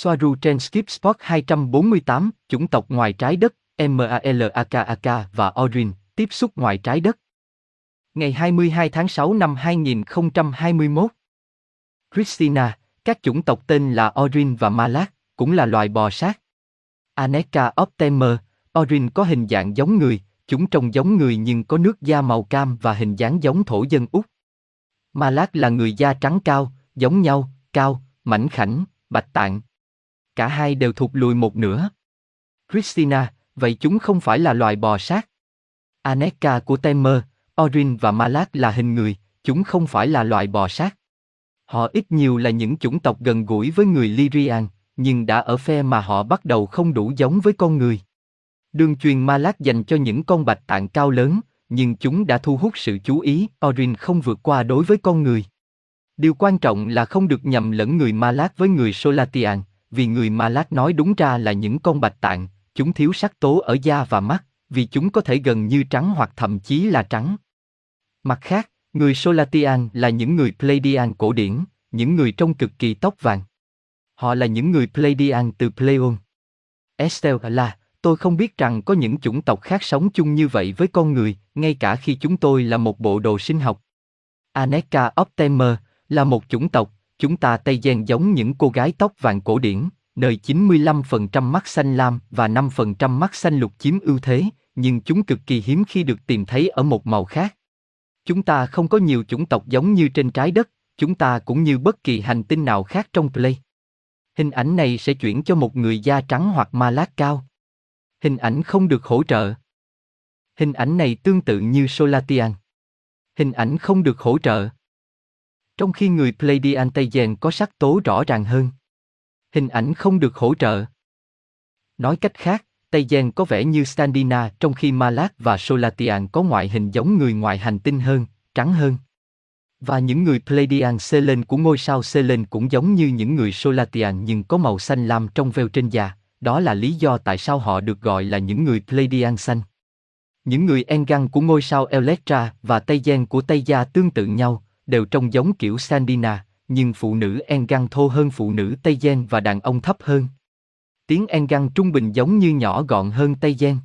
Soaru trên Skip Spot 248, chủng tộc ngoài trái đất, MALAKAK và Orin, tiếp xúc ngoài trái đất. Ngày 22 tháng 6 năm 2021. Christina, các chủng tộc tên là Orin và Malak, cũng là loài bò sát. Aneka optemer, Orin có hình dạng giống người, chúng trông giống người nhưng có nước da màu cam và hình dáng giống thổ dân Úc. Malak là người da trắng cao, giống nhau, cao, mảnh khảnh, bạch tạng. Cả hai đều thụt lùi một nửa. Christina, vậy chúng không phải là loài bò sát. Aneka của Temer, Orin và Malak là hình người, chúng không phải là loài bò sát. Họ ít nhiều là những chủng tộc gần gũi với người Lyrian, nhưng đã ở phe mà họ bắt đầu không đủ giống với con người. Đường truyền Malak dành cho những con bạch tạng cao lớn, nhưng chúng đã thu hút sự chú ý, Orin không vượt qua đối với con người. Điều quan trọng là không được nhầm lẫn người Malak với người Solatian, vì người Malak nói đúng ra là những con bạch tạng, chúng thiếu sắc tố ở da và mắt, vì chúng có thể gần như trắng hoặc thậm chí là trắng. Mặt khác, người Solatian là những người Pleiadian cổ điển, những người trông cực kỳ tóc vàng. Họ là những người Pleiadian từ Pleion. Estelle là, tôi không biết rằng có những chủng tộc khác sống chung như vậy với con người, ngay cả khi chúng tôi là một bộ đồ sinh học. Aneka optemer là một chủng tộc, chúng ta Tây Gen giống những cô gái tóc vàng cổ điển, nơi 95% mắt xanh lam và 5% mắt xanh lục chiếm ưu thế, nhưng chúng cực kỳ hiếm khi được tìm thấy ở một màu khác. Chúng ta không có nhiều chủng tộc giống như trên trái đất, chúng ta cũng như bất kỳ hành tinh nào khác trong Play. Hình ảnh này sẽ chuyển cho một người da trắng hoặc ma lát cao. Hình ảnh không được hỗ trợ. Hình ảnh này tương tự như Solatian. Hình ảnh không được hỗ trợ. Trong khi người Pleiadian Tây có sắc tố rõ ràng hơn. Hình ảnh không được hỗ trợ. Nói cách khác, Tây Gen có vẻ như Standina trong khi Malak và Solatian có ngoại hình giống người ngoài hành tinh hơn, trắng hơn. Và những người Pleiadian Selen của ngôi sao Selen cũng giống như những người Solatian nhưng có màu xanh lam trong veo trên da, đó là lý do tại sao họ được gọi là những người Pleiadian xanh. Những người Engan của ngôi sao Electra và Tây Gen của Tây Gia tương tự nhau, đều trông giống kiểu Sandina, nhưng phụ nữ Engang thô hơn phụ nữ Tây Gen và đàn ông thấp hơn. Tiếng Engang trung bình giống như nhỏ gọn hơn Tây Gen.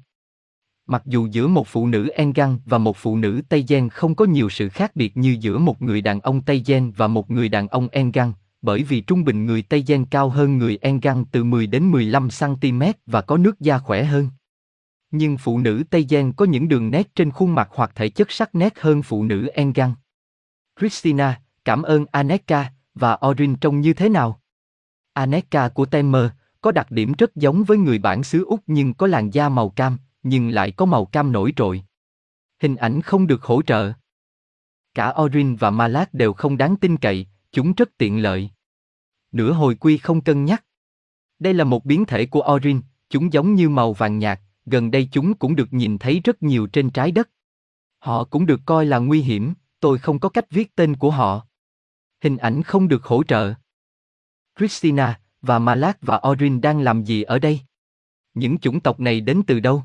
Mặc dù giữa một phụ nữ Engang và một phụ nữ Tây Gen không có nhiều sự khác biệt như giữa một người đàn ông Tây Gen và một người đàn ông Engang, bởi vì trung bình người Tây Gen cao hơn người Engang từ 10 đến 15 cm và có nước da khỏe hơn. Nhưng phụ nữ Tây Gen có những đường nét trên khuôn mặt hoặc thể chất sắc nét hơn phụ nữ Engang. Christina, cảm ơn Aneka, và Orin trông như thế nào? Aneka của Temer có đặc điểm rất giống với người bản xứ Úc nhưng có làn da màu cam, nhưng lại có màu cam nổi trội. Hình ảnh không được hỗ trợ. Cả Orin và Malak đều không đáng tin cậy, chúng rất tiện lợi. Nửa hồi quy không cân nhắc. Đây là một biến thể của Orin, chúng giống như màu vàng nhạt, gần đây chúng cũng được nhìn thấy rất nhiều trên trái đất. Họ cũng được coi là nguy hiểm, tôi không có cách viết tên của họ. Hình ảnh không được hỗ trợ. Christina, và Malak và Orin đang làm gì ở đây? Những chủng tộc này đến từ đâu?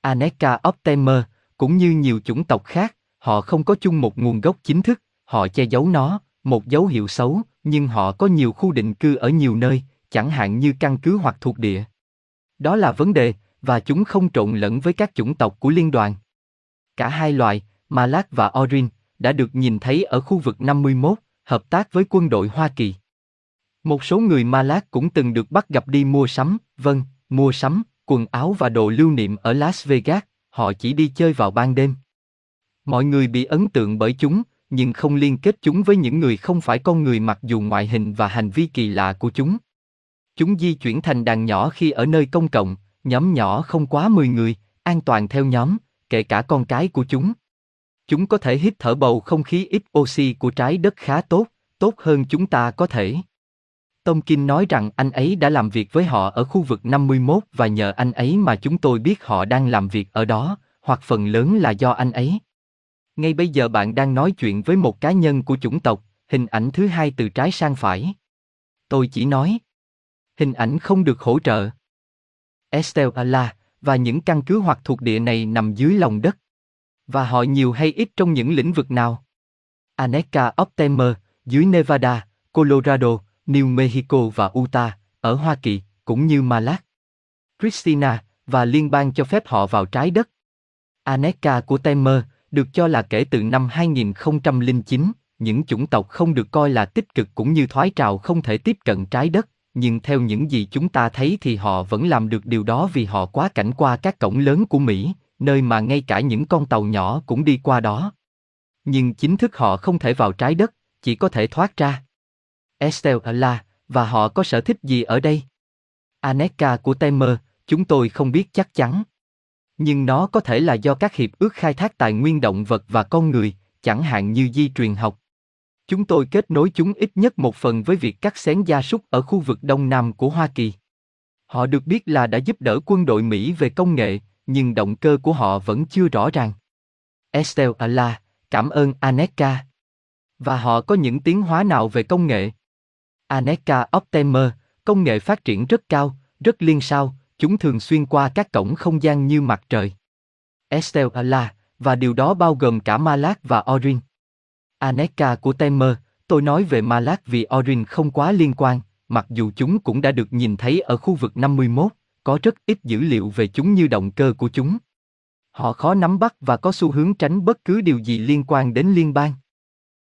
Aneka optemer, cũng như nhiều chủng tộc khác, họ không có chung một nguồn gốc chính thức, họ che giấu nó, một dấu hiệu xấu, nhưng họ có nhiều khu định cư ở nhiều nơi, chẳng hạn như căn cứ hoặc thuộc địa. Đó là vấn đề, và chúng không trộn lẫn với các chủng tộc của liên đoàn. Cả hai loài, Malak và Orin, đã được nhìn thấy ở khu vực 51, hợp tác với quân đội Hoa Kỳ. Một số người Malak cũng từng được bắt gặp đi mua sắm, vâng, mua sắm, quần áo và đồ lưu niệm ở Las Vegas, họ chỉ đi chơi vào ban đêm. Mọi người bị ấn tượng bởi chúng, nhưng không liên kết chúng với những người không phải con người mặc dù ngoại hình và hành vi kỳ lạ của chúng. Chúng di chuyển thành đàn nhỏ khi ở nơi công cộng, nhóm nhỏ không quá 10 người, an toàn theo nhóm, kể cả con cái của chúng. Chúng có thể hít thở bầu không khí ít oxy của trái đất khá tốt, tốt hơn chúng ta có thể. Tông kinh nói rằng anh ấy đã làm việc với họ ở khu vực 51 và nhờ anh ấy mà chúng tôi biết họ đang làm việc ở đó, hoặc phần lớn là do anh ấy. Ngay bây giờ bạn đang nói chuyện với một cá nhân của chủng tộc, hình ảnh thứ hai từ trái sang phải. Tôi chỉ nói. Hình ảnh không được hỗ trợ. Estelle Allah, và những căn cứ hoặc thuộc địa này nằm dưới lòng đất. Và họ nhiều hay ít trong những lĩnh vực nào? Aneka Optimer, dưới Nevada, Colorado, New Mexico và Utah, ở Hoa Kỳ, cũng như Malak, Christina, và liên bang cho phép họ vào trái đất. Aneka của Temer, được cho là kể từ năm 2009, những chủng tộc không được coi là tích cực cũng như thoái trào không thể tiếp cận trái đất, nhưng theo những gì chúng ta thấy thì họ vẫn làm được điều đó vì họ quá cảnh qua các cổng lớn của Mỹ, nơi mà ngay cả những con tàu nhỏ cũng đi qua đó. Nhưng chính thức họ không thể vào trái đất, chỉ có thể thoát ra. Estelle là, và họ có sở thích gì ở đây? Aneka của Temer, chúng tôi không biết chắc chắn. Nhưng nó có thể là do các hiệp ước khai thác tài nguyên động vật và con người, chẳng hạn như di truyền học. Chúng tôi kết nối chúng ít nhất một phần với việc cắt xén gia súc ở khu vực đông nam của Hoa Kỳ. Họ được biết là đã giúp đỡ quân đội Mỹ về công nghệ, nhưng động cơ của họ vẫn chưa rõ ràng. Estelle Ala, cảm ơn Aneka. Và họ có những tiến hóa nào về công nghệ? Aneka Optimer, công nghệ phát triển rất cao, rất liên sao, chúng thường xuyên qua các cổng không gian như mặt trời. Estelle Ala, và điều đó bao gồm cả Malak và Orin. Aneka của Temer, tôi nói về Malak vì Orin không quá liên quan, mặc dù chúng cũng đã được nhìn thấy ở khu vực 51, có rất ít dữ liệu về chúng như động cơ của chúng. Họ khó nắm bắt và có xu hướng tránh bất cứ điều gì liên quan đến liên bang.